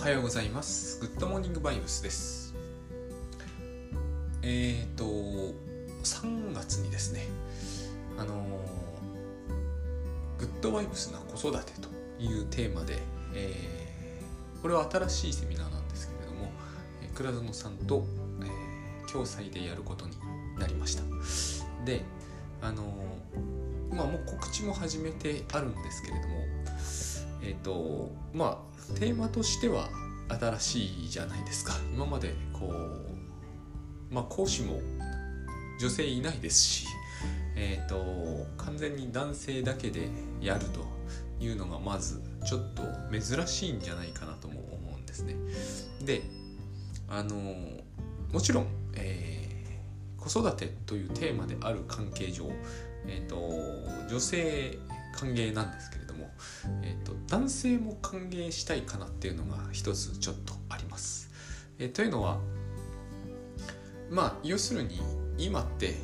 はようございます。グッドモーニングバイブスです。えっ、ー、と、3月にですね、あのグッドバイブスな子育てというテーマで、えーこれは新しいセミナーなんですけれども、倉園さんと、えー共催でやることになりました。で、あのまあもう告知も始めてあるんですけれども、えっ、とまあテーマとしては新しいじゃないですか。今までこうまあ講師も女性いないですしえっ、と完全に男性だけでやるというのがまずちょっと珍しいんじゃないかなとも思うんですね。であのもちろん、えー子育てというテーマである関係上、えー、と女性歓迎なんですけど、えー、と男性も歓迎したいかなっていうのが一つちょっとあります。えーというのはまあ要するに今って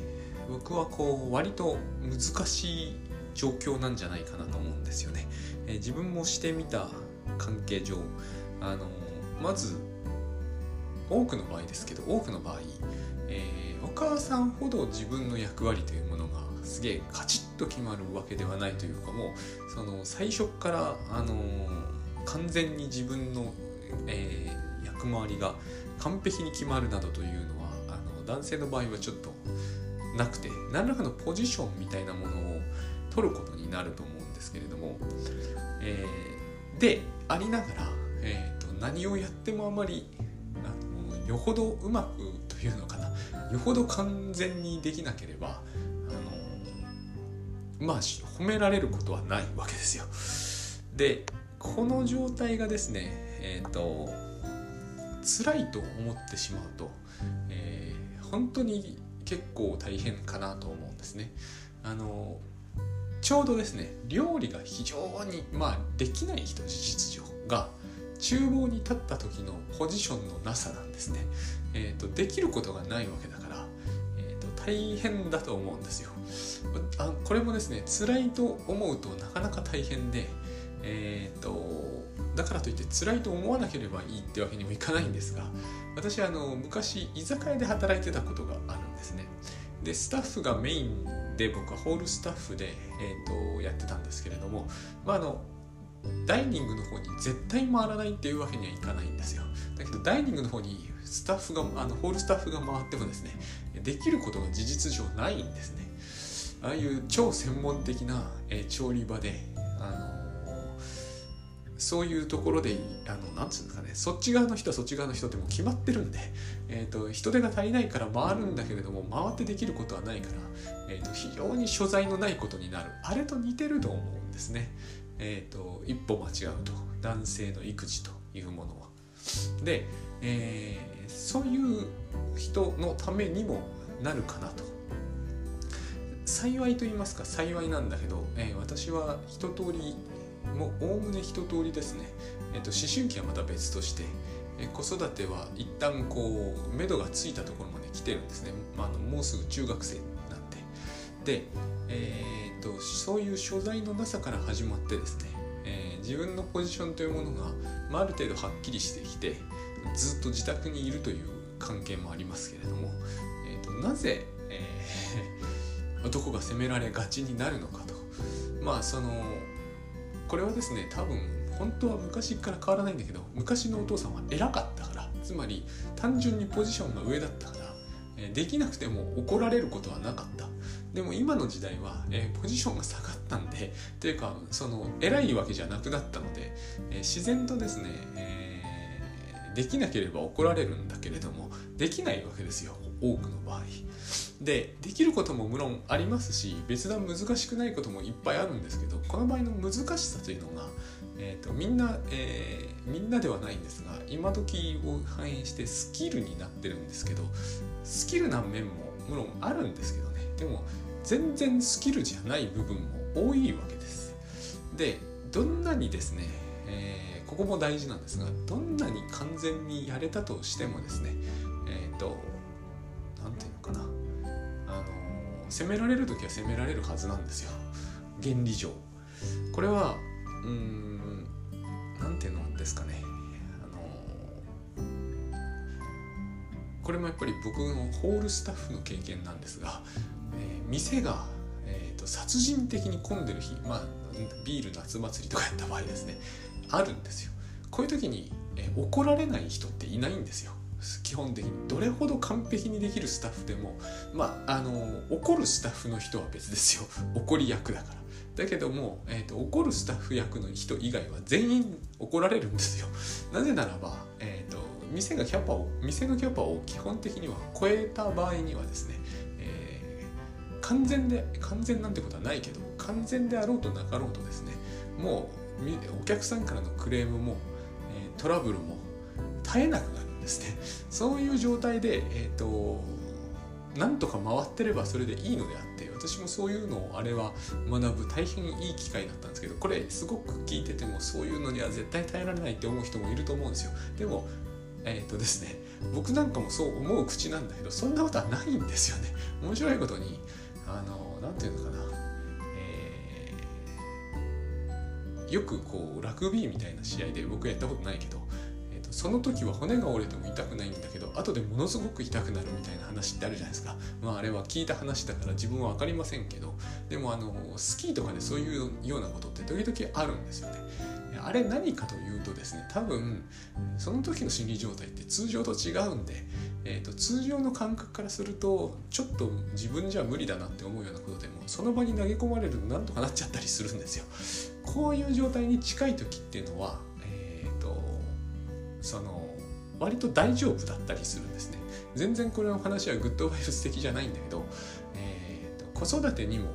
僕はこう割と難しい状況なんじゃないかなと思うんですよね。えー自分もしてみた関係上あのまず多くの場合ですけど多くの場合、えーお母さんほど自分の役割というものがすげえカチッと決まるわけではないというかもうその最初から、あの完全に自分の、えー役回りが完璧に決まるなどというのはあの男性の場合はちょっとなくて何らかのポジションみたいなものを取ることになると思うんですけれども、えーでありながら、えーと何をやってもあまりあのよほどうまくというのかな。よほど完全にできなければまあ褒められることはないわけですよ。でこの状態がですねえっ、と辛いと思ってしまうと、えー本当に結構大変かなと思うんですね。あのちょうどですね料理が非常にまあできない人実上が厨房に立った時のポジションのなさなんですね。えー、とできることがないわけだから、えー、と大変だと思うんですよ。あこれもですね辛いと思うとなかなか大変で、えー、とだからといって辛いと思わなければいいってわけにもいかないんですが私あの昔居酒屋で働いてたことがあるんですね。でスタッフがメインで僕はホールスタッフで、えー、とやってたんですけれども、まあ、あのダイニングの方に絶対回らないっていうわけにはいかないんですよだけどダイニングの方にスタッフがあのホールスタッフが回ってもですねできることが事実上ないんですねああいう超専門的な、え調理場であのそういうところであのなんつうんですかねそっち側の人はそっち側の人ってもう決まってるんで、えー、と人手が足りないから回るんだけれども回ってできることはないから、えー、と非常に所在のないことになるあれと似てると思うんですね。えー、と一歩間違うと男性の育児というものは。で、えそういう人のためにもなるかなと。幸いと言いますか幸いなんだけど、えー私は一通りもうおおむね一通りですね、えー、と思春期はまた別として、えー子育ては一旦こう目処がついたところまで来てるんですね、まあ、あのもうすぐ中学生なんで。で、えー、とそういう所在のなさから始まってですね、えー自分のポジションというものが、まあ、ある程度はっきりしてきてずっと自宅にいるという関係もありますけれども、えー、となぜ、男が責められがちになるのかと。まあそのこれはですね多分本当は昔から変わらないんだけど昔のお父さんは偉かったから。つまり単純にポジションが上だったから、できなくても怒られることはなかった。でも今の時代は、えーポジションが下がったんでというかその偉いわけじゃなくなったので、えー自然とですね、えーできなければ怒られるんだけれどもできないわけですよ。多くの場合。でできることも無論ありますし別段難しくないこともいっぱいあるんですけどこの場合の難しさというのが、えー、とみんな、えーみんなではないんですが今時を反映してスキルになってるんですけどスキルな面も無論あるんですけどね。でも全然スキルじゃない部分も多いわけです。でどんなにですね、えーここも大事なんですがどんなに完全にやれたとしてもですねえっ、と責められる時は責められるはずなんですよ。原理上。これはうん何ていうのですかね。あのこれもやっぱり僕のホールスタッフの経験なんですが、えー、店が、えーと、殺人的に混んでる日まあビール夏祭りとかやった場合ですね。あるんですよ。こういう時に、えー、怒られない人っていないんですよ。基本的にどれほど完璧にできるスタッフでもまああの怒るスタッフの人は別ですよ。怒り役だから。だけども、えーと、怒るスタッフ役の人以外は全員怒られるんですよ。なぜならば、えーと、店がキャパを店のキャパを基本的には超えた場合にはですね、えー、完全で完全なんてことはないけど完全であろうとなかろうとですねもうお客さんからのクレームも、えー、トラブルも絶えなくなる。ですね。そういう状態で、えーと、なんとか回ってればそれでいいのであって私もそういうのをあれは学ぶ大変いい機会だったんですけどこれすごく聞いててもそういうのには絶対耐えられないって思う人もいると思うんですよ。でもえっ、ー、とですね僕なんかもそう思う口なんだけどそんなことはないんですよね。面白いことにあの何て言うのかな、え、よくこうラグビーみたいな試合で僕やったことないけどその時は骨が折れても痛くないんだけど後でものすごく痛くなるみたいな話ってあるじゃないですか。まああれは聞いた話だから自分は分かりませんけどでもあのスキーとかでそういうようなことって時々あるんですよね。あれ何かというとですね多分その時の心理状態って通常と違うんで、えーと、通常の感覚からするとちょっと自分じゃ無理だなって思うようなことでもその場に投げ込まれるとなんとかなっちゃったりするんですよ。こういう状態に近い時っていうのはその割と大丈夫だったりするんですね。全然これの話はグッドバイブス的じゃないんだけど、えーと、子育てにも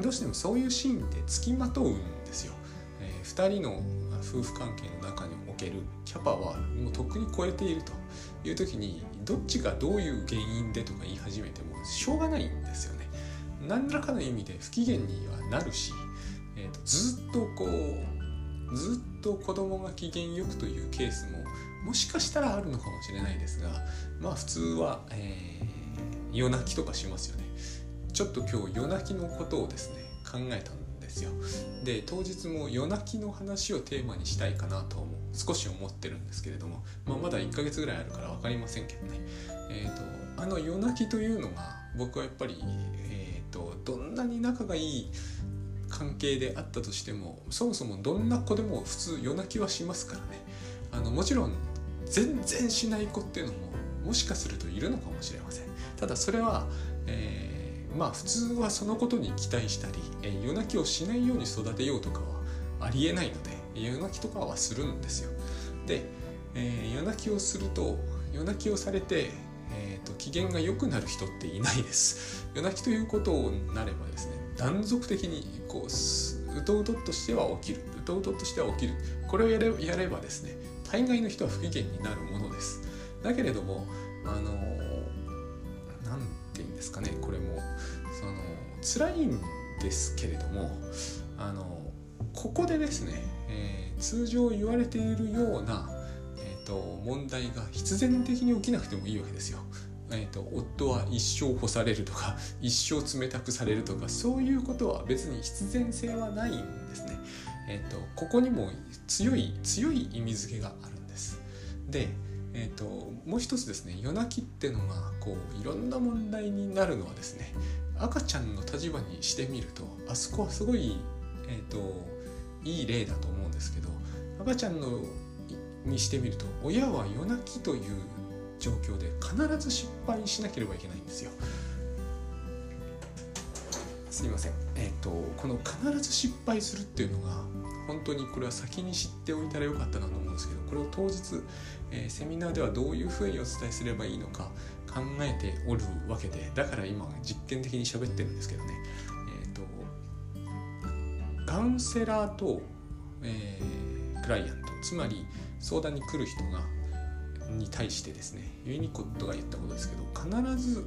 どうしてもそういうシーンってつきまとうんですよ、えー、2人の夫婦関係の中におけるキャパはもうとっくに超えていると。いう時にどっちがどういう原因でとか言い始めてもしょうがないんですよね。何らかの意味で不機嫌にはなるし、えーとずっとこうずっとと子供が機嫌よくというケースももしかしたらあるのかもしれないですがまあ普通は、えー、夜泣きとかしますよね。ちょっと今日夜泣きのことをですね考えたんですよ。で当日も夜泣きの話をテーマにしたいかなと思う少し思ってるんですけれども、まあ、まだ1ヶ月ぐらいあるから分かりませんけどね。えっ、ー、とあの夜泣きというのが僕はやっぱり、えーとどんなに仲がいい関係であったとしてもそもそもどんな子でも普通夜泣きはしますからね。あのもちろん全然しない子っていうのももしかするといるのかもしれません。ただそれは、えー、まあ普通はそのことに期待したり、えー、夜泣きをしないように育てようとかはありえないので夜泣きとかはするんですよ。で、えー、夜泣きをすると夜泣きをされて、えーと、機嫌が良くなる人っていないです。夜泣きということになればですね断続的にこううとうととしては起きる。うとうととしては起きる。これをやれやればですね大概の人は不機嫌になるものです。だけれどもあの何て言うんですかねこれも。その辛いんですけれどもあのここでですね、えー、通常言われているような、えーと問題が必然的に起きなくてもいいわけですよ。えーと、夫は一生干されるとか 一生冷たくされるとかそういうことは別に必然性はないんですね。えーと、ここにも強い強い意味付けがあるんです。で、えーと、もう一つですね夜泣きってのがこういろんな問題になるのはですね赤ちゃんの立場にしてみるとあそこはすごい、えー、といい例だと思うんですけど赤ちゃんのにしてみると親は夜泣きという状況で必ず失敗しなければいけないんですよ。すいません、えーと、この必ず失敗するっていうのが本当にこれは先に知っておいたらよかったなと思うんですけどこれを当日、えー、セミナーではどういうふうにお伝えすればいいのか考えておるわけでだから今実験的に喋ってるんですけどね、えーと、カウンセラーと、えー、クライアントつまり相談に来る人がに対してですねユニコットが言ったことですけど必ず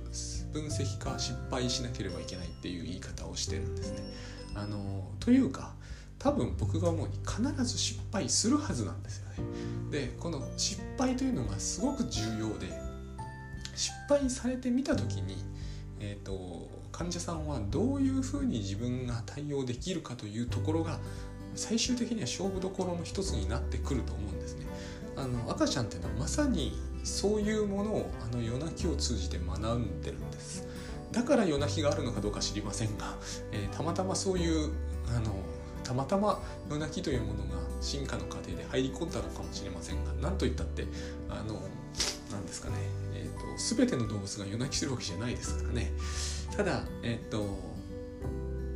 分析か失敗しなければいけないっていう言い方をしてるんですね。あのというか多分僕が思うに必ず失敗するはずなんですよね。でこの失敗というのがすごく重要で失敗されてみた時に、えーと患者さんはどういうふうに自分が対応できるかというところが最終的には勝負どころの一つになってくると思うんですね。あの赤ちゃんっていうのはまさにそういうものをあの夜泣きを通じて学んでるんです。だから夜泣きがあるのかどうか知りませんが、えー、たまたまそういうあのたまたま夜泣きというものが進化の過程で入り込んだのかもしれませんが何といったってあの何ですかね、えーと、全ての動物が夜泣きするわけじゃないですからね。ただえっ、ー、と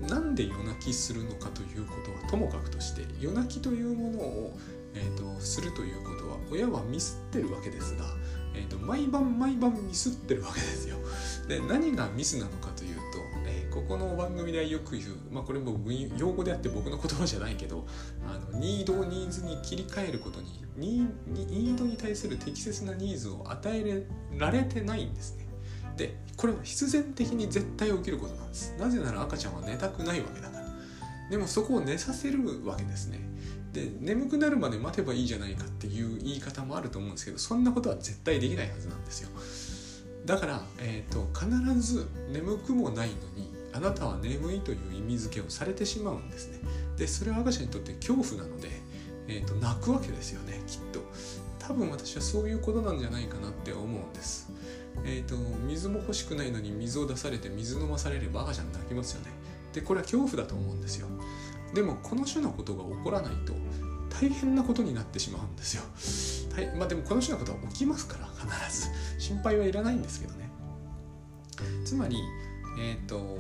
なんで夜泣きするのかということはともかくとして夜泣きというものを、えーと、するということは親はミスってるわけですが、えーと毎晩毎晩ミスってるわけですよ。で何がミスなのかというと、えー、ここの番組ではよく言う、まあ、これも用語であって僕の言葉じゃないけどあのニードをニーズに切り替えることにニードに対する適切なニーズを与えられてないんですね。でこれは必然的に絶対起きることなんですなぜなら赤ちゃんは寝たくないわけだからでもそこを寝させるわけですねで眠くなるまで待てばいいじゃないかっていう言い方もあると思うんですけどそんなことは絶対できないはずなんですよ。だから、えーと、必ず眠くもないのにあなたは眠いという意味付けをされてしまうんですね。でそれは赤ちゃんにとって恐怖なので、えーと、泣くわけですよねきっと。多分私はそういうことなんじゃないかなって思うんです。えーと、水も欲しくないのに水を出されて水飲まされれば赤ちゃん泣きますよね。でこれは恐怖だと思うんですよ。でもこの種のことが起こらないと大変なことになってしまうんですよ。まあでもこの種のことは起きますから必ず。心配はいらないんですけどね。つまりえっ、ー、と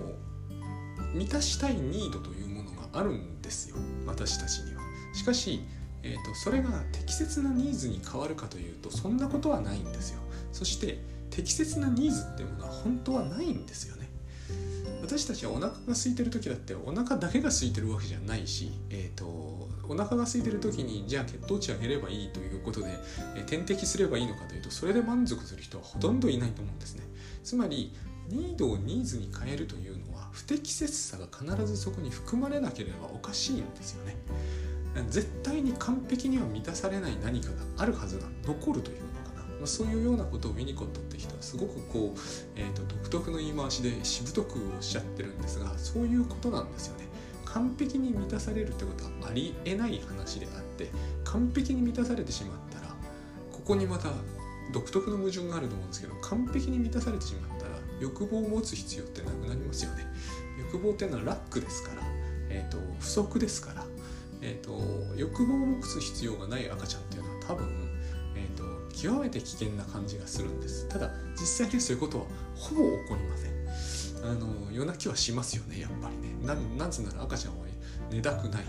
満たしたいニードというものがあるんですよ。私たちには。しかし、えーと、それが適切なニーズに変わるかというとそんなことはないんですよ。そして適切なニーズっていうものは本当はないんですよね。私たちはお腹が空いてる時だってお腹だけが空いてるわけじゃないし、えーとお腹が空いてる時にじゃあ血糖値上げればいいということで、え点滴すればいいのかというとそれで満足する人はほとんどいないと思うんですね。つまりニードをニーズに変えるというのは不適切さが必ずそこに含まれなければおかしいんですよね。絶対に完璧には満たされない何かがあるはずな残るという、まあ、そういうようなことをウィニコットって人はすごくこう、えーと、独特の言い回しでしぶとくおっしゃってるんですがそういうことなんですよね。完璧に満たされるってことはありえない話であって完璧に満たされてしまったらここにまた独特の矛盾があると思うんですけど完璧に満たされてしまったら欲望を持つ必要ってなくなりますよね。欲望っていうのはラックですから、えーと、不足ですから、えーと、欲望を持つ必要がない赤ちゃんっていうのは多分、極めて危険な感じがするんです。ただ実際にそういうことはほぼ起こりません。あの夜泣きはしますよねやっぱりね。ななぜなら赤ちゃんは寝たくない、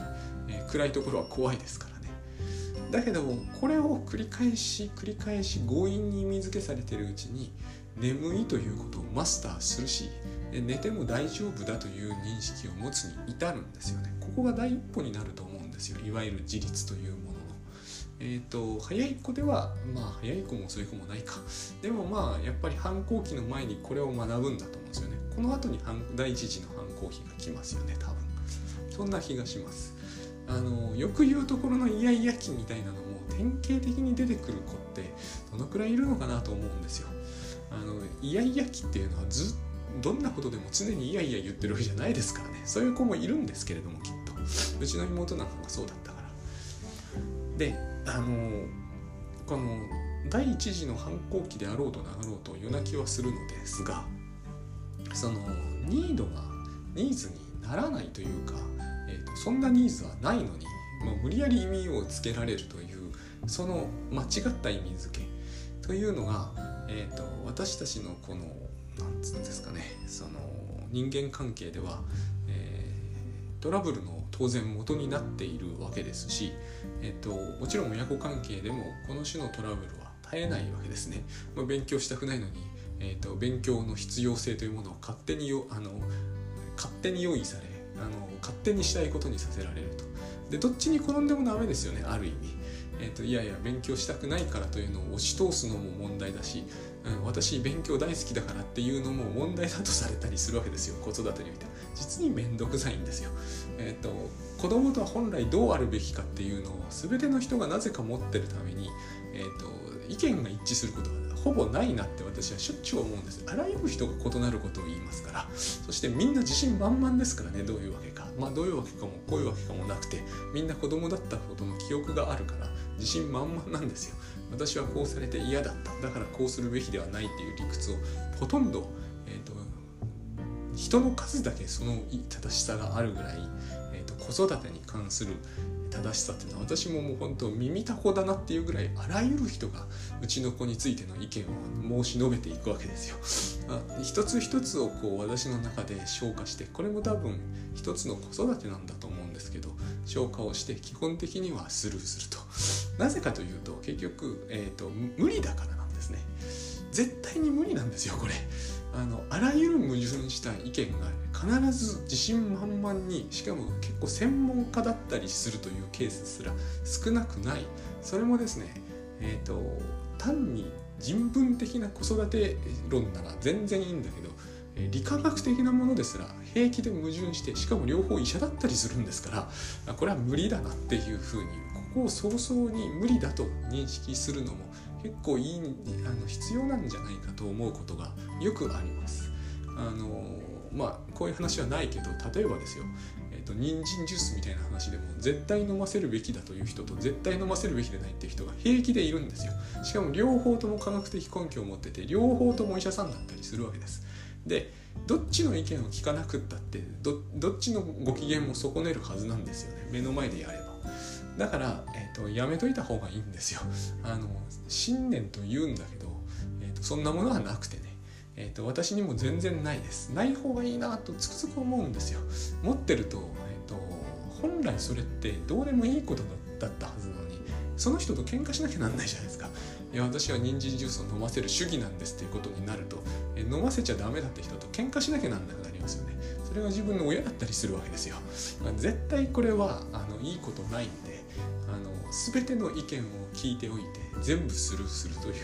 えー、暗いところは怖いですからね。だけどもこれを繰り返し繰り返し強引に意味付けされてるうちに眠いということをマスターするし寝ても大丈夫だという認識を持つに至るんですよね。ここが第一歩になると思うんですよ。いわゆる自立というもの。えっ、ー、と早い子ではまあ早い子も遅い子もないか。でもまあやっぱり反抗期の前にこれを学ぶんだと思うんですよね。この後に第一次の反抗期が来ますよね多分。そんな気がします。あのよく言うところのイヤイヤ期みたいなのも典型的に出てくる子ってどのくらいいるのかなと思うんですよ。あのイヤイヤ期っていうのはずどんなことでも常にイヤイヤ言ってるわけじゃないですからね。そういう子もいるんですけれどもきっと。うちの妹なんかがそうだったから。であのこの第一次の反抗期であろうとなろうと夜泣きはするのですがそのニードがニーズにならないというか、えーと、そんなニーズはないのに、まあ、無理やり意味をつけられるというその間違った意味付けというのが、えーと、私たちのこの何つうんですかねその人間関係では、えー、トラブルの当然元になっているわけですし、えーと、もちろん親子関係でもこの種のトラブルは絶えないわけですね。まあ、勉強したくないのにえーと、勉強の必要性というものを勝手によあの勝手に用意されあの勝手にしたいことにさせられると。でどっちに転んでもダメですよねある意味、えーと、いやいや勉強したくないからというのを押し通すのも問題だし、うん、私勉強大好きだからっていうのも問題だとされたりするわけですよ。子育てにおいて。は実に面倒くさいんですよ、えーと、子供とは本来どうあるべきかっていうのを全ての人がなぜか持ってるために、えー、と意見が一致することがほぼないなって私はしょっちゅう思うんです。あらゆる人が異なることを言いますからそしてみんな自信満々ですからねどういうわけか。まあどういうわけかもこういうわけかもなくてみんな子供だったことの記憶があるから自信満々なんですよ。私はこうされて嫌だった。だからこうするべきではないっていう理屈をほとんど、えーと、人の数だけその正しさがあるぐらい、えーと、子育てに関する正しさっていうのは私ももう本当耳たこだなっていうぐらいあらゆる人がうちの子についての意見を申し述べていくわけですよ。一つ一つをこう私の中で消化してこれも多分一つの子育てなんだと思うんですけど消化をして基本的にはスルーすると。なぜかというと結局、えーと、無理だからなんですね。絶対に無理なんですよこれ。あのあらゆる矛盾した意見が必ず自信満々にしかも結構専門家だったりするというケースすら少なくない。それもですねえっ、ー、と単に人文的な子育て論なら全然いいんだけど理化学的なものですら平気で矛盾してしかも両方医者だったりするんですからこれは無理だなっていうふうにここを早々に無理だと認識するのも結構いいあの必要なんじゃないかと思うことがよくあります。あのまあこういう話はないけど例えばですよ、えーと、人参ジュースみたいな話でも絶対飲ませるべきだという人と絶対飲ませるべきでないっていう人が平気でいるんですよ。しかも両方とも科学的根拠を持ってて両方ともお医者さんだったりするわけです。でどっちの意見を聞かなくったってどっちのご機嫌も損ねるはずなんですよね。目の前でやれだから、えーと、やめといた方がいいんですよ。あの信念と言うんだけど、えーとそんなものはなくてね。えーと、私にも全然ないです。ない方がいいなとつくづく思うんですよ。持ってると,、えーと、本来それってどうでもいいことだったはずなのにその人と喧嘩しなきゃなんないじゃないですか。いや私は人参ジュースを飲ませる主義なんですっていうことになると、えー、飲ませちゃダメだって人と喧嘩しなきゃなんなくなりますよね。それが自分の親だったりするわけですよ、まあ、絶対これはあのいいことないん全ての意見を聞いておいて全部スルーするという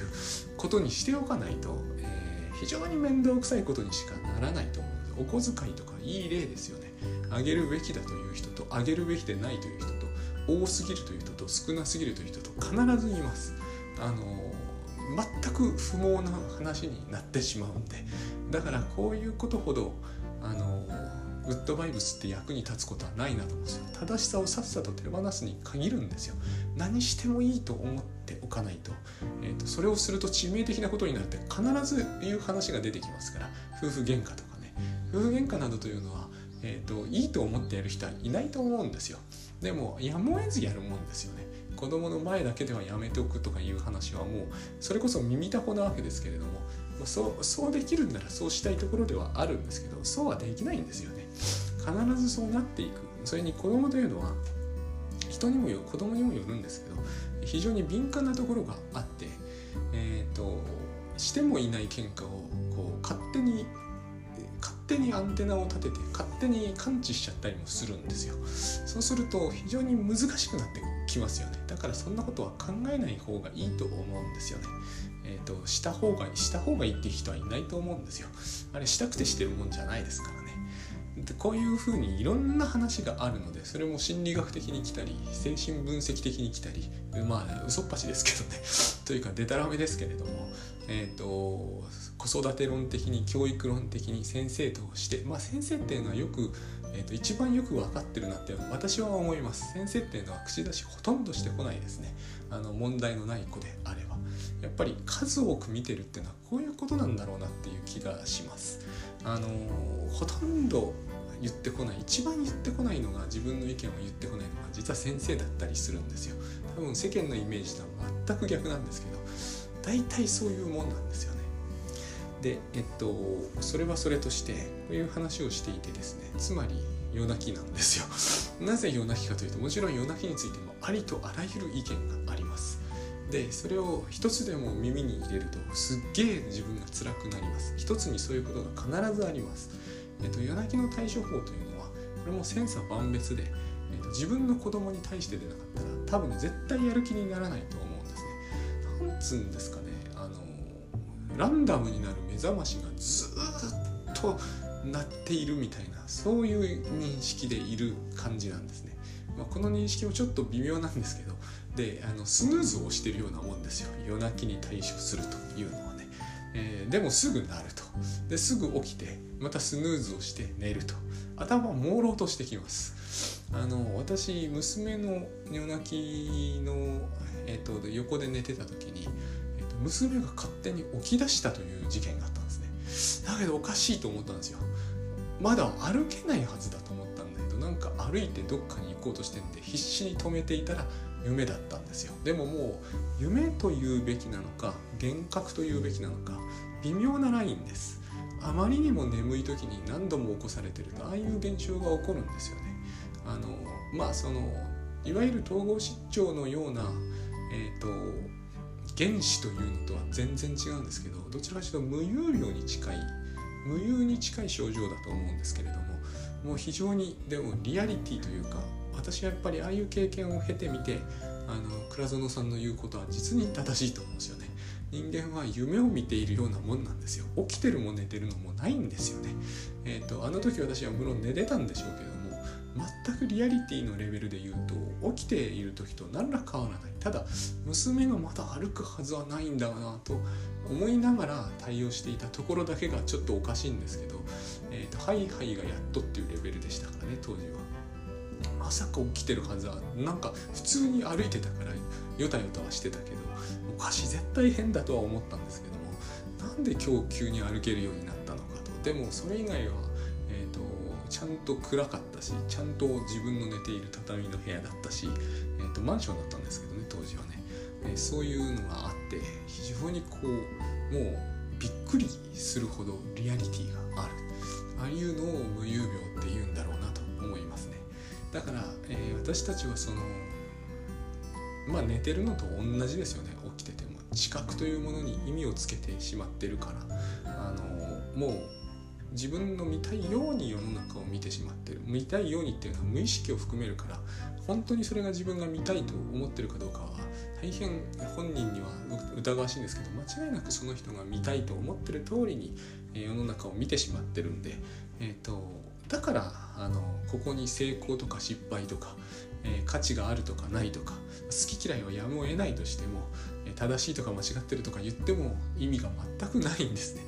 ことにしておかないと、えー非常に面倒くさいことにしかならないと思うのでお小遣いとかいい例ですよね。あげるべきだという人とあげるべきでないという人と多すぎるという人と少なすぎるという人と必ずいます。あの全く不毛な話になってしまうんで。だからこういうことほどあのグッドバイブスって役に立つことはないなと思うんですよ。正しさをさっさと手放すに限るんですよ。何してもいいと思っておかないと,、えーと、それをすると致命的なことになって必ずいう話が出てきますから。夫婦喧嘩とかね。夫婦喧嘩などというのは、えーと、いいと思ってやる人はいないと思うんですよ。でもやむを得ずやるもんですよね。子供の前だけではやめておくとかいう話はもうそれこそ耳たこなわけですけれどもそうそうできるんならそうしたいところではあるんですけどそうはできないんですよ。ね必ずそうなっていく。それに子供というのは人にもよ子供にもよるんですけど非常に敏感なところがあってえ、ー、としてもいない喧嘩をこう勝手に勝手にアンテナを立てて勝手に感知しちゃったりもするんですよ。そうすると非常に難しくなってきますよね。だからそんなことは考えない方がいいと思うんですよね。えーと、した方がした方がいいっていう人はいないと思うんですよ。あれしたくてしてるもんじゃないですからね。こういうふうにいろんな話があるのでそれも心理学的に来たり精神分析的に来たりまあ嘘っぱちですけどね。というかデタラメですけれども、えーと、子育て論的に教育論的に先生としてまあ先生っていうのはよく、えーと、一番よく分かってるなって私は思います。先生っていうのは口出しほとんどしてこないですね。あの問題のない子であれば。やっぱり数多く見てるっていうのはこういうことなんだろうなっていう気がします。あのほとんど言ってこない一番言ってこないのが自分の意見を言ってこないのが実は先生だったりするんですよ。多分世間のイメージとは全く逆なんですけど大体そういうもんなんですよね。でえっとそれはそれとしてこういう話をしていてですねつまり夜泣きなんですよ。なぜ夜泣きかというともちろん夜泣きについてもありとあらゆる意見があります。でそれを一つでも耳に入れるとすっげえ自分が辛くなります。一つにそういうことが必ずあります。えっと、夜泣きの対処法というのはこれも千差万別で、えっと、自分の子供に対してでなかったら多分絶対やる気にならないと思うんですね。なんつうんですかねあのランダムになる目覚ましがずっと鳴っているみたいなそういう認識でいる感じなんですね。まあ、この認識もちょっと微妙なんですけどであのスヌーズをしてるようなもんですよ夜泣きに対処するというのはね、えー、でもすぐなるとですぐ起きてまたスヌーズをして寝ると。頭朦朧としてきます。あの私娘の夜泣きの、えーと、横で寝てた時に、えーと、娘が勝手に起き出したという事件があったんですね。だけどおかしいと思ったんですよ。まだ歩けないはずだと思ったんだけどなんか歩いてどっかに行こうとしてんで必死に止めていたら夢だったんですよ。でももう夢というべきなのか幻覚というべきなのか微妙なラインです。あまりにも眠い時に何度も起こされてるとああいう現象が起こるんですよねあのまあそのいわゆる統合失調のようなえ、ー、と原子というのとは全然違うんですけどどちらかというと無有量に近い無有に近い症状だと思うんですけれどももう非常にでもリアリティというか私はやっぱりああいう経験を経てみてあの倉園さんの言うことは実に正しいと思うんですよね。人間は夢を見ているようなもんなんですよ。起きてるも寝てるのもないんですよね。えっ、ー、とあの時私は無論寝てたんでしょうけども全くリアリティのレベルで言うと起きている時と何ら変わらない。ただ娘がまだ歩くはずはないんだなと思いながら対応していたところだけがちょっとおかしいんですけど、えーと、ハイハイがやっとっていうレベルでしたからね当時は。まさか起きてるはずはなんか普通に歩いてたからヨタヨタはしてたけどおかしい絶対変だとは思ったんですけどもなんで今日急に歩けるようになったのかと。でもそれ以外は、えーと、ちゃんと暗かったしちゃんと自分の寝ている畳の部屋だったし、えーと、マンションだったんですけどね当時はね、えー、そういうのがあって非常にこうもうびっくりするほどリアリティがある。ああいうのを無有病って言うんだろうなと思いますね。だから、えー、私たちはそのまあ寝てるのと同じですよね。起きてても知覚というものに意味をつけてしまってるからあのもう自分の見たいように世の中を見てしまってる。見たいようにっていうのは無意識を含めるから本当にそれが自分が見たいと思ってるかどうかは大変本人には疑わしいんですけど間違いなくその人が見たいと思ってる通りに世の中を見てしまってるんで、えーと、だからあのここに成功とか失敗とか、えー、価値があるとかないとか好き嫌いはやむを得ないとしても正しいとか間違ってるとか言っても意味が全くないんですね。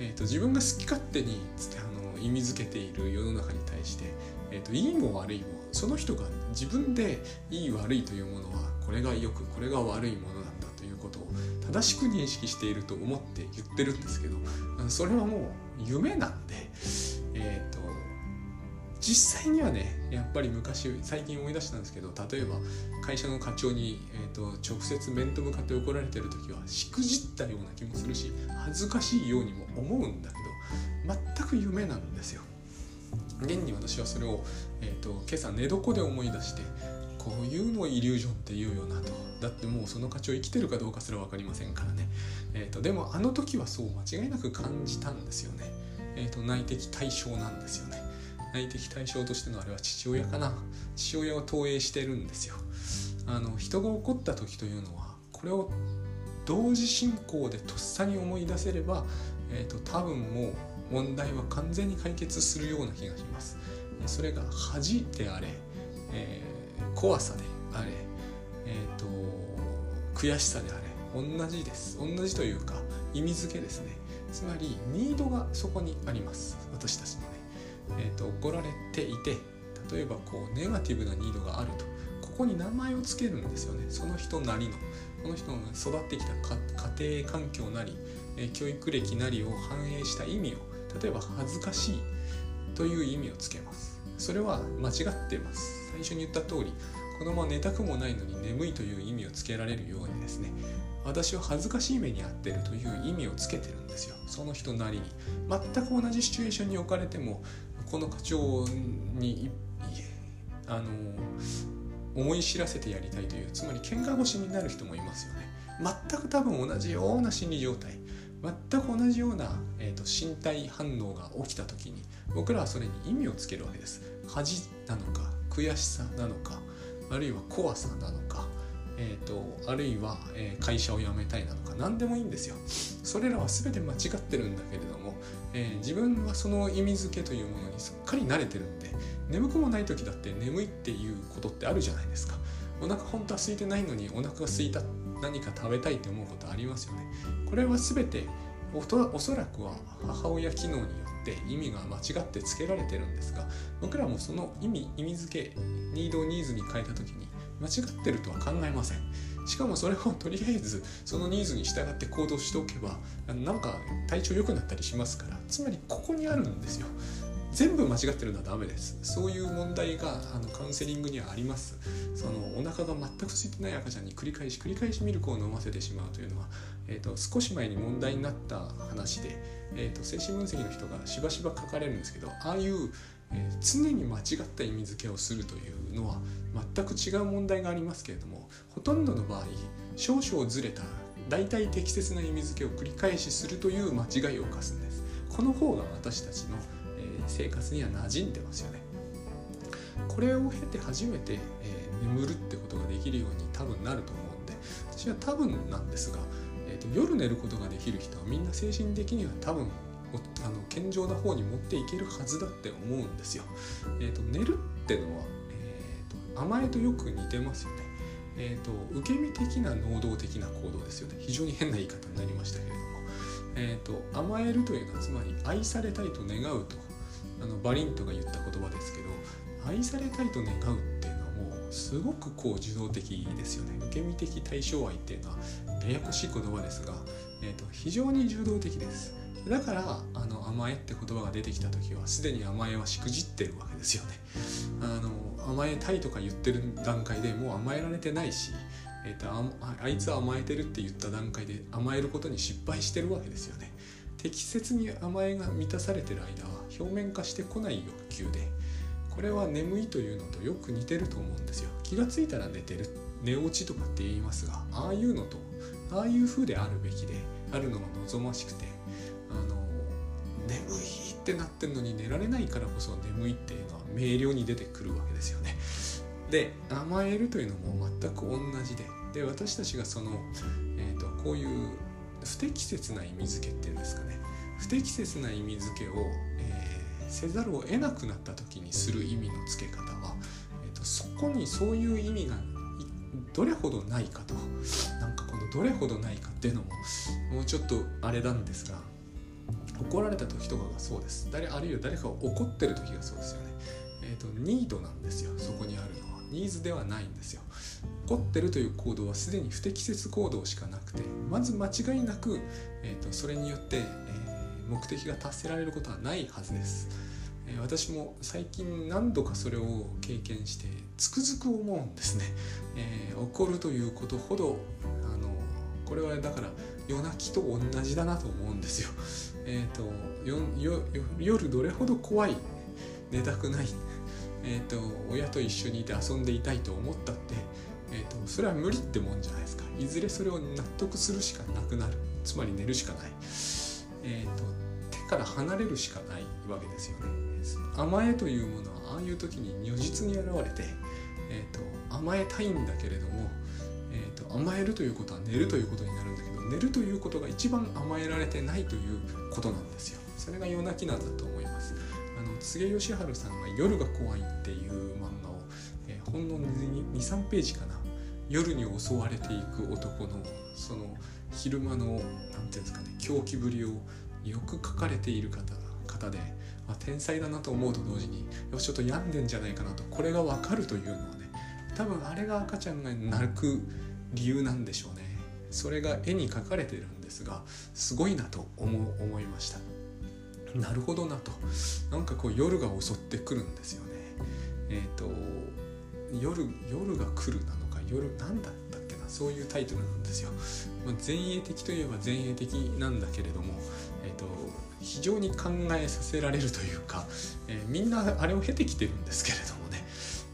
えーと、自分が好き勝手にあの意味づけている世の中に対して、えーと、いいも悪いもその人が自分でいい悪いというものはこれが良くこれが悪いものなんだということを正しく認識していると思って言ってるんですけどそれはもう夢なんで、えーと実際にはねやっぱり昔最近思い出したんですけど例えば会社の課長に、えーと、直接面と向かって怒られてる時はしくじったような気もするし恥ずかしいようにも思うんだけど全く夢なんですよ。現に私はそれを、えーと、今朝寝床で思い出してこういうのをイリュージョンって言うよなと。だってもうその課長生きてるかどうかすら分かりませんからね、えーと、でもあの時はそう間違いなく感じたんですよね、えーと内的対象なんですよね。内的対象としてのあれは父親かな。父親を投影してるんですよ。あの人が怒った時というのはこれを同時進行でとっさに思い出せれば、えーと、多分もう問題は完全に解決するような気がします。それが恥であれ、えー、怖さであれ、えーと、悔しさであれ同じです。同じというか意味付けですね。つまりニードがそこにあります。私たちのねえーと、怒られていて例えばこうネガティブなニードがあるとここに名前を付けるんですよね。その人なりの。この人が育ってきた家庭環境なり、えー、教育歴なりを反映した意味を例えば恥ずかしいという意味をつけます。それは間違ってます。最初に言った通り子供は寝たくもないのに眠いという意味をつけられるようにですね私は恥ずかしい目に遭ってるという意味をつけてるんですよ。その人なりに。全く同じシチュエーションに置かれてもこの課長にあの思い知らせてやりたいというつまり喧嘩腰になる人もいますよね。全く多分同じような心理状態。全く同じような、えーと、身体反応が起きた時に僕らはそれに意味をつけるわけです。恥なのか悔しさなのかあるいは怖さなのか。えーと、あるいは、えー、会社を辞めたいなのか何でもいいんですよ。それらは全て間違ってるんだけれども、えー、自分はその意味付けというものにすっかり慣れてるんで眠くもない時だって眠いっていうことってあるじゃないですか。お腹本当は空いてないのにお腹が空いた何か食べたいって思うことありますよね。これは全ておおそらくは母親機能によって意味が間違ってつけられてるんですが僕らもその意味意味付けニードニーズに変えた時に間違ってるとは考えません。しかもそれをとりあえずそのニーズに従って行動しておけばなんか体調良くなったりしますからつまりここにあるんですよ。全部間違ってるのはダメです。そういう問題があのカウンセリングにはあります。そのお腹が全く空いてない赤ちゃんに繰り返し繰り返しミルクを飲ませてしまうというのは、えーと、少し前に問題になった話で、えーと、精神分析の人がしばしば書かれるんですけどああいう、え、常に間違った意味付けをするというのは全く違う問題がありますけれどもほとんどの場合少々ずれた大体適切な意味付けを繰り返しするという間違いを犯すんです。この方が私たちのえ生活には馴染んでますよね。これを経て初めて、え、眠るってことができるように多分なると思うんで私は多分なんですが、えーと、夜寝ることができる人はみんな精神的には多分あの健常な方に持っていけるはずだって思うんですよ。えーと、寝るってのは、えーと、甘えとよく似てますよね。えーと、受け身的な能動的な行動ですよね。非常に変な言い方になりましたけれども。えー、と甘えるというのはつまり愛されたいと願うとあのバリントが言った言葉ですけど愛されたいと願うっていうのはもうすごくこう受動的ですよね受け身的対象愛っていうのはややこしい言葉ですが、えーと、非常に受動的ですだからあの甘えって言葉が出てきた時はすでに甘えはしくじってるわけですよね。あの甘えたいとか言ってる段階でもう甘えられてないし、えーと、ああいつは甘えてるって言った段階で甘えることに失敗してるわけですよね。適切に甘えが満たされてる間は表面化してこない欲求でこれは眠いというのとよく似てると思うんですよ。気がついたら寝てる寝落ちとかって言いますがああいうのとああいう風であるべきであるのが望ましくて眠いってなってんのに寝られないからこそ眠いっていうのは明瞭に出てくるわけですよね。で甘えるというのも全く同じで。で私たちがその、えーとこういう不適切な意味付けっていうんですかね。不適切な意味付けを、えー、せざるを得なくなった時にする意味の付け方は、えーと、そこにそういう意味がどれほどないかと。なんかこのどれほどないかっていうのももうちょっとあれなんですが怒られた時とかがそうです。誰あるいは誰かが怒ってる時がそうですよね。えっ、ー、とニードなんですよ。そこにあるのは。ニーズではないんですよ。怒ってるという行動はすでに不適切行動しかなくてまず間違いなく、えーと、それによって、えー、目的が達せられることはないはずです、えー、私も最近何度かそれを経験してつくづく思うんですね、えー、怒るということほどあのこれはだから夜泣きと同じだなと思うんですよ。えっ、とよよ夜どれほど怖い寝たくないえーと、親と一緒にいて遊んでいたいと思ったって、えーと、それは無理ってもんじゃないですか。いずれそれを納得するしかなくなる。つまり寝るしかない、えーと、手から離れるしかないわけですよね。甘えというものはああいう時に如実に現れて、えー、と甘えたいんだけれども、えー、と甘えるということは寝るということになるんだけど寝るということが一番甘えられてないということなんですよ。それが夜泣きなんだと思います。あの柘義治さんが「夜が怖い」っていう漫画を、えー、ほんの23ページかな。夜に襲われていく男のその昼間の何て言うんですかね狂気ぶりをよく書かれている方方で、まあ、天才だなと思うと同時によしちょっと病んでんじゃないかなとこれが分かるというのはね多分あれが赤ちゃんが泣く理由なんでしょうね。それが絵に描かれてるんですがすごいなと思思いました。なるほどなと。なんかこう夜が襲ってくるんですよね。えっ、ー、と夜夜が来るなのか夜なんだったっけなそういうタイトルなんですよ、まあ、前衛的といえば前衛的なんだけれどもえっ、ー、と非常に考えさせられるというか、えー、みんなあれを経てきてるんですけれどもね。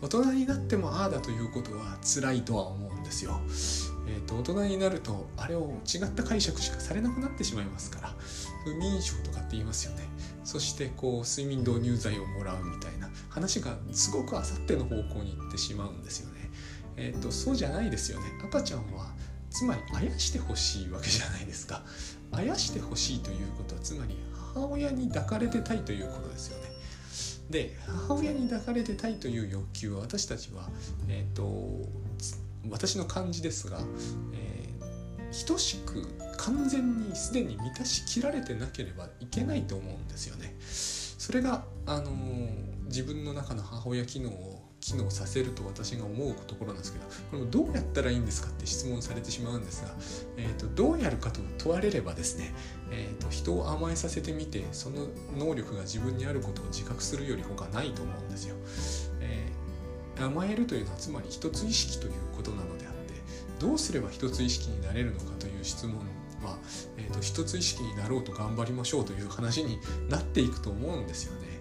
大人になってもああだということは辛いとは思うんですよ。えーと、大人になるとあれを違った解釈しかされなくなってしまいますから不眠症とかって言いますよね。そしてこう睡眠導入剤をもらうみたいな話がすごくあさっての方向に行ってしまうんですよね。えっ、ー、とそうじゃないですよね。赤ちゃんはつまりあやしてほしいわけじゃないですか。あやしてほしいということはつまり母親に抱かれてたいということですよね。で母親に抱かれてたいという欲求は私たちはえっ、ー、と私の感じですが、えー、等しく完全にすでに満たしきられてなければいけないと思うんですよね。それが、あのー、自分の中の母親機能を機能させると私が思うところなんですけどこれもどうやったらいいんですかって質問されてしまうんですが、えーと、どうやるかと問われればですね、えーと、人を甘えさせてみてその能力が自分にあることを自覚するより他ないと思うんですよ。甘えるというのはつまり一つ意識ということなのであってどうすれば一つ意識になれるのかという質問は、えーと一つ意識になろうと頑張りましょうという話になっていくと思うんですよね。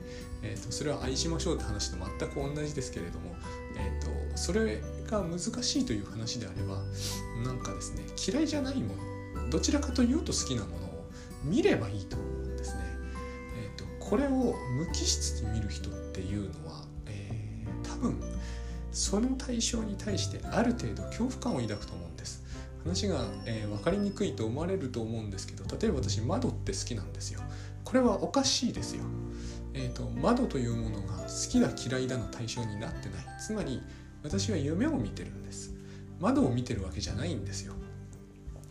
えーと、それは愛しましょうって話と全く同じですけれども、えーと、それが難しいという話であればなんかですね嫌いじゃないものどちらかというと好きなものを見ればいいと思うんですね。えーと、これを無機質に見る人っていうのは、えー、多分その対象に対してある程度恐怖感を抱くと思うんです。話が、えー、分かりにくいと思われると思うんですけど例えば私窓って好きなんですよ。これはおかしいですよ。えーと、窓というものが好きだ嫌いだの対象になってないつまり私は夢を見てるんです窓を見てるわけじゃないんですよ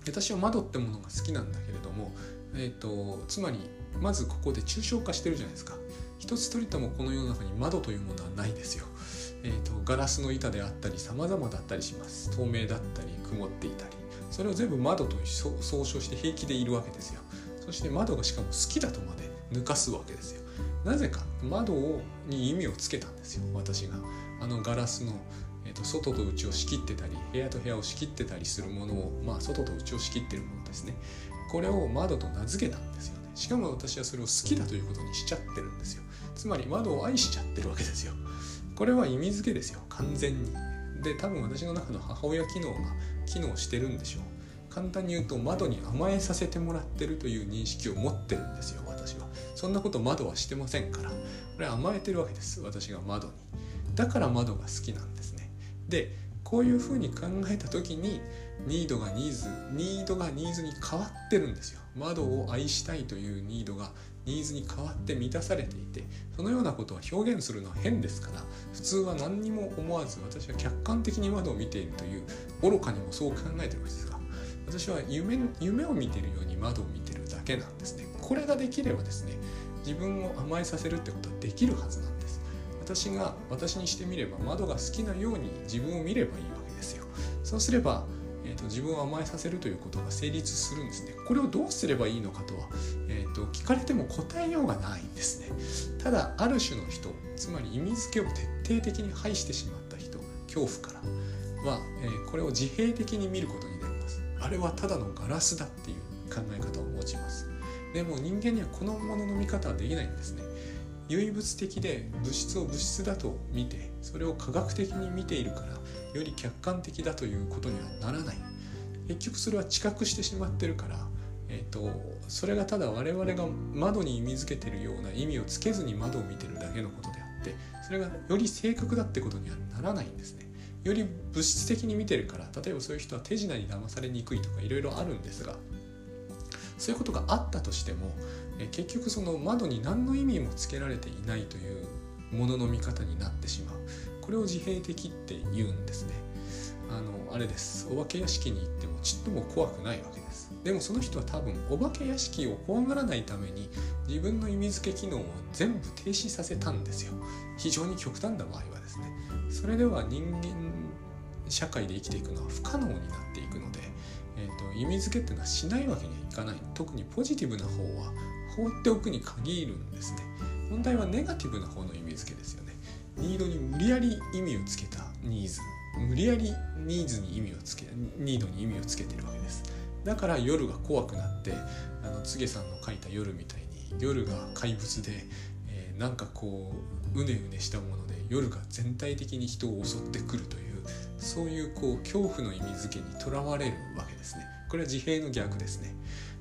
私は窓ってものが好きなんだけれども、えーと、つまりまずここで抽象化してるじゃないですか一つとりともこの世の中に窓というものはないですよ、えーと、ガラスの板であったり様々だったりします。透明だったり曇っていたり。それを全部窓と総称して平気でいるわけですよ。そして窓がしかも好きだとまで抜かすわけですよ。なぜか窓に意味をつけたんですよ私が。あのガラスの、えーと、外と内を仕切ってたり部屋と部屋を仕切ってたりするものをまあ外と内を仕切ってるものですね。これを窓と名付けたんですよね。しかも私はそれを好きだということにしちゃってるんですよ。つまり窓を愛しちゃってるわけですよ。これは意味付けですよ。完全に。で多分私の中の母親機能が機能してるんでしょう。簡単に言うと窓に甘えさせてもらってるという認識を持ってるんですよ私は。そんなこと窓はしてませんから。これ甘えてるわけです私が窓に。だから窓が好きなんですね。でこういうふうに考えた時にニードがニーズニードがニーズに変わってるんですよ。窓を愛したいというニードがニーズに変わって満たされていてそのようなことは表現するのは変ですから普通は何にも思わず私は客観的に窓を見ているという愚かにもそう考えてるわけですが私は夢夢を見ているように窓を見てるだけなんですね。これができればですね自分を甘えさせるってことはできるはずなんです。私が私にしてみれば窓が好きなように自分を見ればいいわけですよ。そうすれば、えーと、自分を甘えさせるということが成立するんですね。これをどうすればいいのかとは、えーと、聞かれても答えようがないんですね。ただある種の人つまり意味付けを徹底的に排してしまった人恐怖からは、えー、これを自閉的に見ることになります。あれはただのガラスだっていう考え方を持ちます。でも人間にはこのものの見方はできないんですね。唯物的で物質を物質だと見てそれを科学的に見ているからより客観的だということにはならない。結局それは知覚してしまってるから、えーと、それがただ我々が窓に意味づけてるような意味をつけずに窓を見てるだけのことであってそれがより正確だってことにはならないんですね。より物質的に見てるから例えばそういう人は手品に騙されにくいとかいろいろあるんですがそういうことがあったとしてもえ結局その窓に何の意味もつけられていないというものの見方になってしまう。これを自閉的って言うんですね。あのあれです。お化け屋敷に行ってもちっとも怖くないわけです。でもその人は多分お化け屋敷を怖がらないために自分の意味付け機能を全部停止させたんですよ。非常に極端な場合はですね。それでは人間社会で生きていくのは不可能になっていくのでえーと、意味付けっていうのはしないわけにはいかない。特にポジティブな方は放っておくに限るんですね。問題はネガティブな方の意味付けですよね。ニードに無理やり意味をつけたニーズ。無理やりニーズに意味をつけニードに意味をつけてるわけです。だから夜が怖くなってあの柘さんの書いた夜みたいに夜が怪物で、えー、なんかこううねうねしたもので夜が全体的に人を襲ってくるというそういうこう恐怖の意味付けにとらわれるわけですね。これは自閉の逆ですね、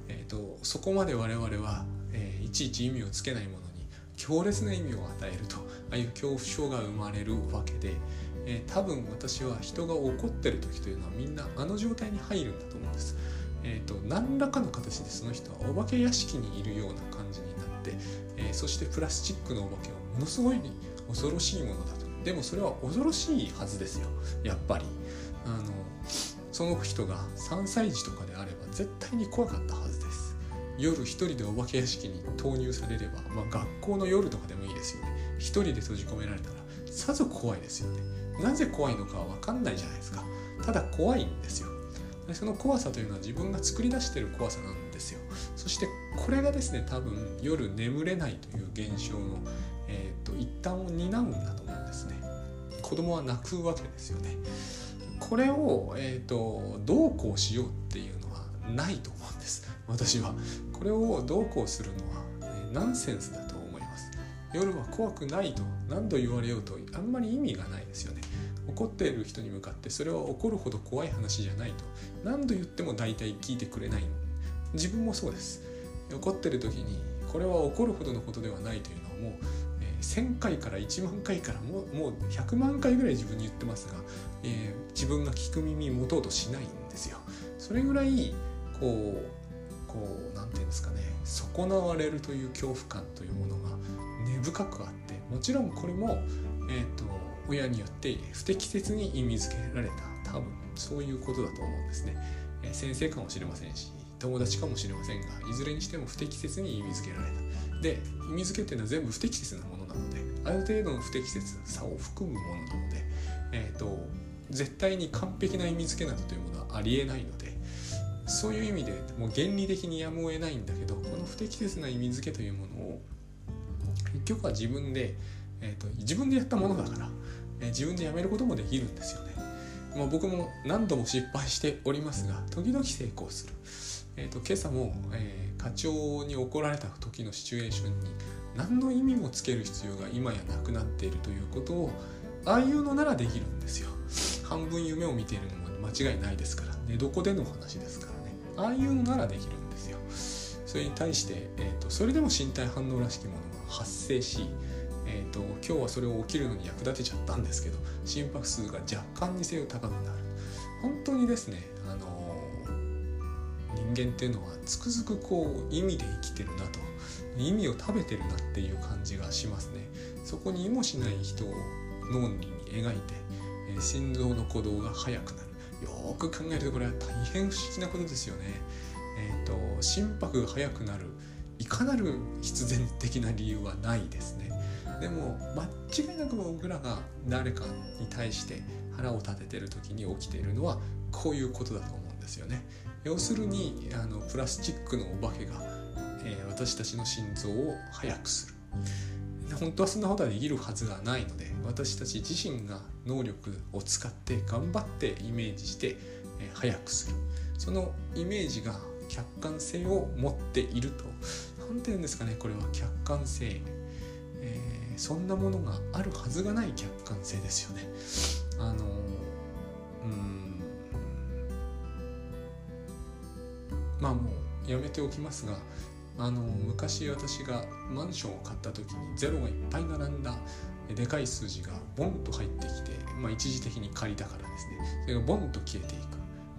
えーと、そこまで我々は、えー、いちいち意味をつけないものに強烈な意味を与えるとああいう恐怖症が生まれるわけで、えー、多分私は人が怒ってる時というのはみんなあの状態に入るんだと思うんです。えーと、何らかの形でその人はお化け屋敷にいるような感じになって、えー、そしてプラスチックのお化けはものすごい恐ろしいものだと。でもそれは恐ろしいはずですよ。やっぱり。あのその人が3歳児とかであれば絶対に怖かったはずです。夜一人でお化け屋敷に投入されれば、まあ、学校の夜とかでもいいですよね。一人で閉じ込められたらさぞ怖いですよね。なぜ怖いのかは分かんないじゃないですか。ただ怖いんですよ。でその怖さというのは自分が作り出してる怖さなんですよ。そしてこれがですね多分夜眠れないという現象の、えーと、一端を担うんだと子供は泣くわけですよね。これを、えーと、どうこうしようっていうのはないと思うんです。私は。これをどうこうするのは、え、ナンセンスだと思います。夜は怖くないと何度言われようとあんまり意味がないですよね。怒っている人に向かってそれは怒るほど怖い話じゃないと。何度言っても大体聞いてくれない。自分もそうです。怒ってる時にこれは怒るほどのことではないというのはもう、1000回から1万回からもうもう100万回ぐらい自分に言ってますが、えー、自分が聞く耳持とうとしないんですよ。それぐらいこう何て言うんですかね損なわれるという恐怖感というものが根深くあってもちろんこれも、えーと親によって不適切に意味付けられた多分そういうことだと思うんですね、えー、先生かもしれませんし友達かもしれませんがいずれにしても不適切に意味付けられた。で意味付けっていうのは全部不適切なものなのである程度の不適切さを含むものなので、えーと、絶対に完璧な意味付けなどというものはありえないのでそういう意味でもう原理的にやむを得ないんだけどこの不適切な意味付けというものを結局は自分で、えーと自分でやったものだからえ自分でやめることもできるんですよね。まあ、僕も何度も失敗しておりますが時々成功する。えーと、今朝も、えー、課長に怒られた時のシチュエーションに何の意味もつける必要が今やなくなっているということをああいうのならできるんですよ。半分夢を見ているのも間違いないですから寝床での話ですからねああいうのならできるんですよ。それに対して、えーとそれでも身体反応らしきものが発生しえーと、今日はそれを起きるのに役立てちゃったんですけど心拍数が若干にせよ高くなる本当にですね、あのー、人間っていうのはつくづくこう意味で生きてるなと意味を食べてるなっていう感じがしますね。そこに意もしない人を脳裏に描いて、えー、心臓の鼓動が速くなる。よく考えるとこれは大変不思議なことですよね。えっ、ー、と心拍が速くなるいかなる必然的な理由はないですね。でも間違いなく僕らが誰かに対して腹を立ててる時に起きているのはこういうことだと思うんですよね。要するにあのプラスチックのお化けが、えー、私たちの心臓を速くする。本当はそんなことはできるはずがないので私たち自身が能力を使って頑張ってイメージして、えー、速くするそのイメージが客観性を持っていると何て言うんですかねこれは客観性そんなものがあるはずがない客観性ですよね。あのうんまあもうやめておきますがあの昔私がマンションを買った時にゼロがいっぱい並んだでかい数字がボンと入ってきて、まあ、一時的に借りたからですね。それがボンと消えていく。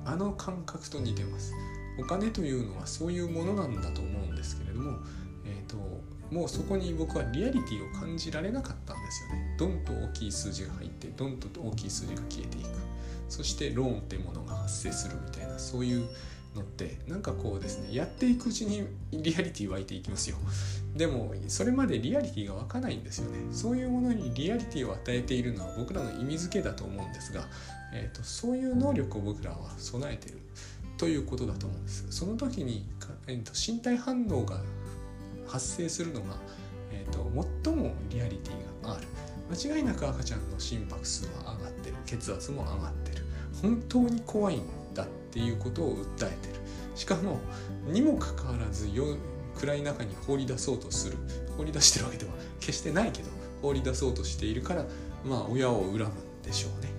あの感覚と似てます。お金というのはそういうものなんだと思うんですけれども、えーともうそこに僕はリアリティを感じられなかったんですよね。ドンと大きい数字が入ってドンと大きい数字が消えていく。そしてローンってものが発生するみたいなそういうのってなんかこうですねやっていくうちにリアリティ湧いていきますよ。でもそれまでリアリティが湧かないんですよね。そういうものにリアリティを与えているのは僕らの意味付けだと思うんですが、えーと、そういう能力を僕らは備えてるということだと思うんです。その時に、えーと身体反応が発生するのが、えーと、最もリアリティがある。間違いなく赤ちゃんの心拍数は上がってる。血圧も上がってる。本当に怖いんだっていうことを訴えてる。しかもにもかかわらず暗い中に放り出そうとする。放り出してるわけでは決してないけど放り出そうとしているからまあ親を恨むんでしょうね。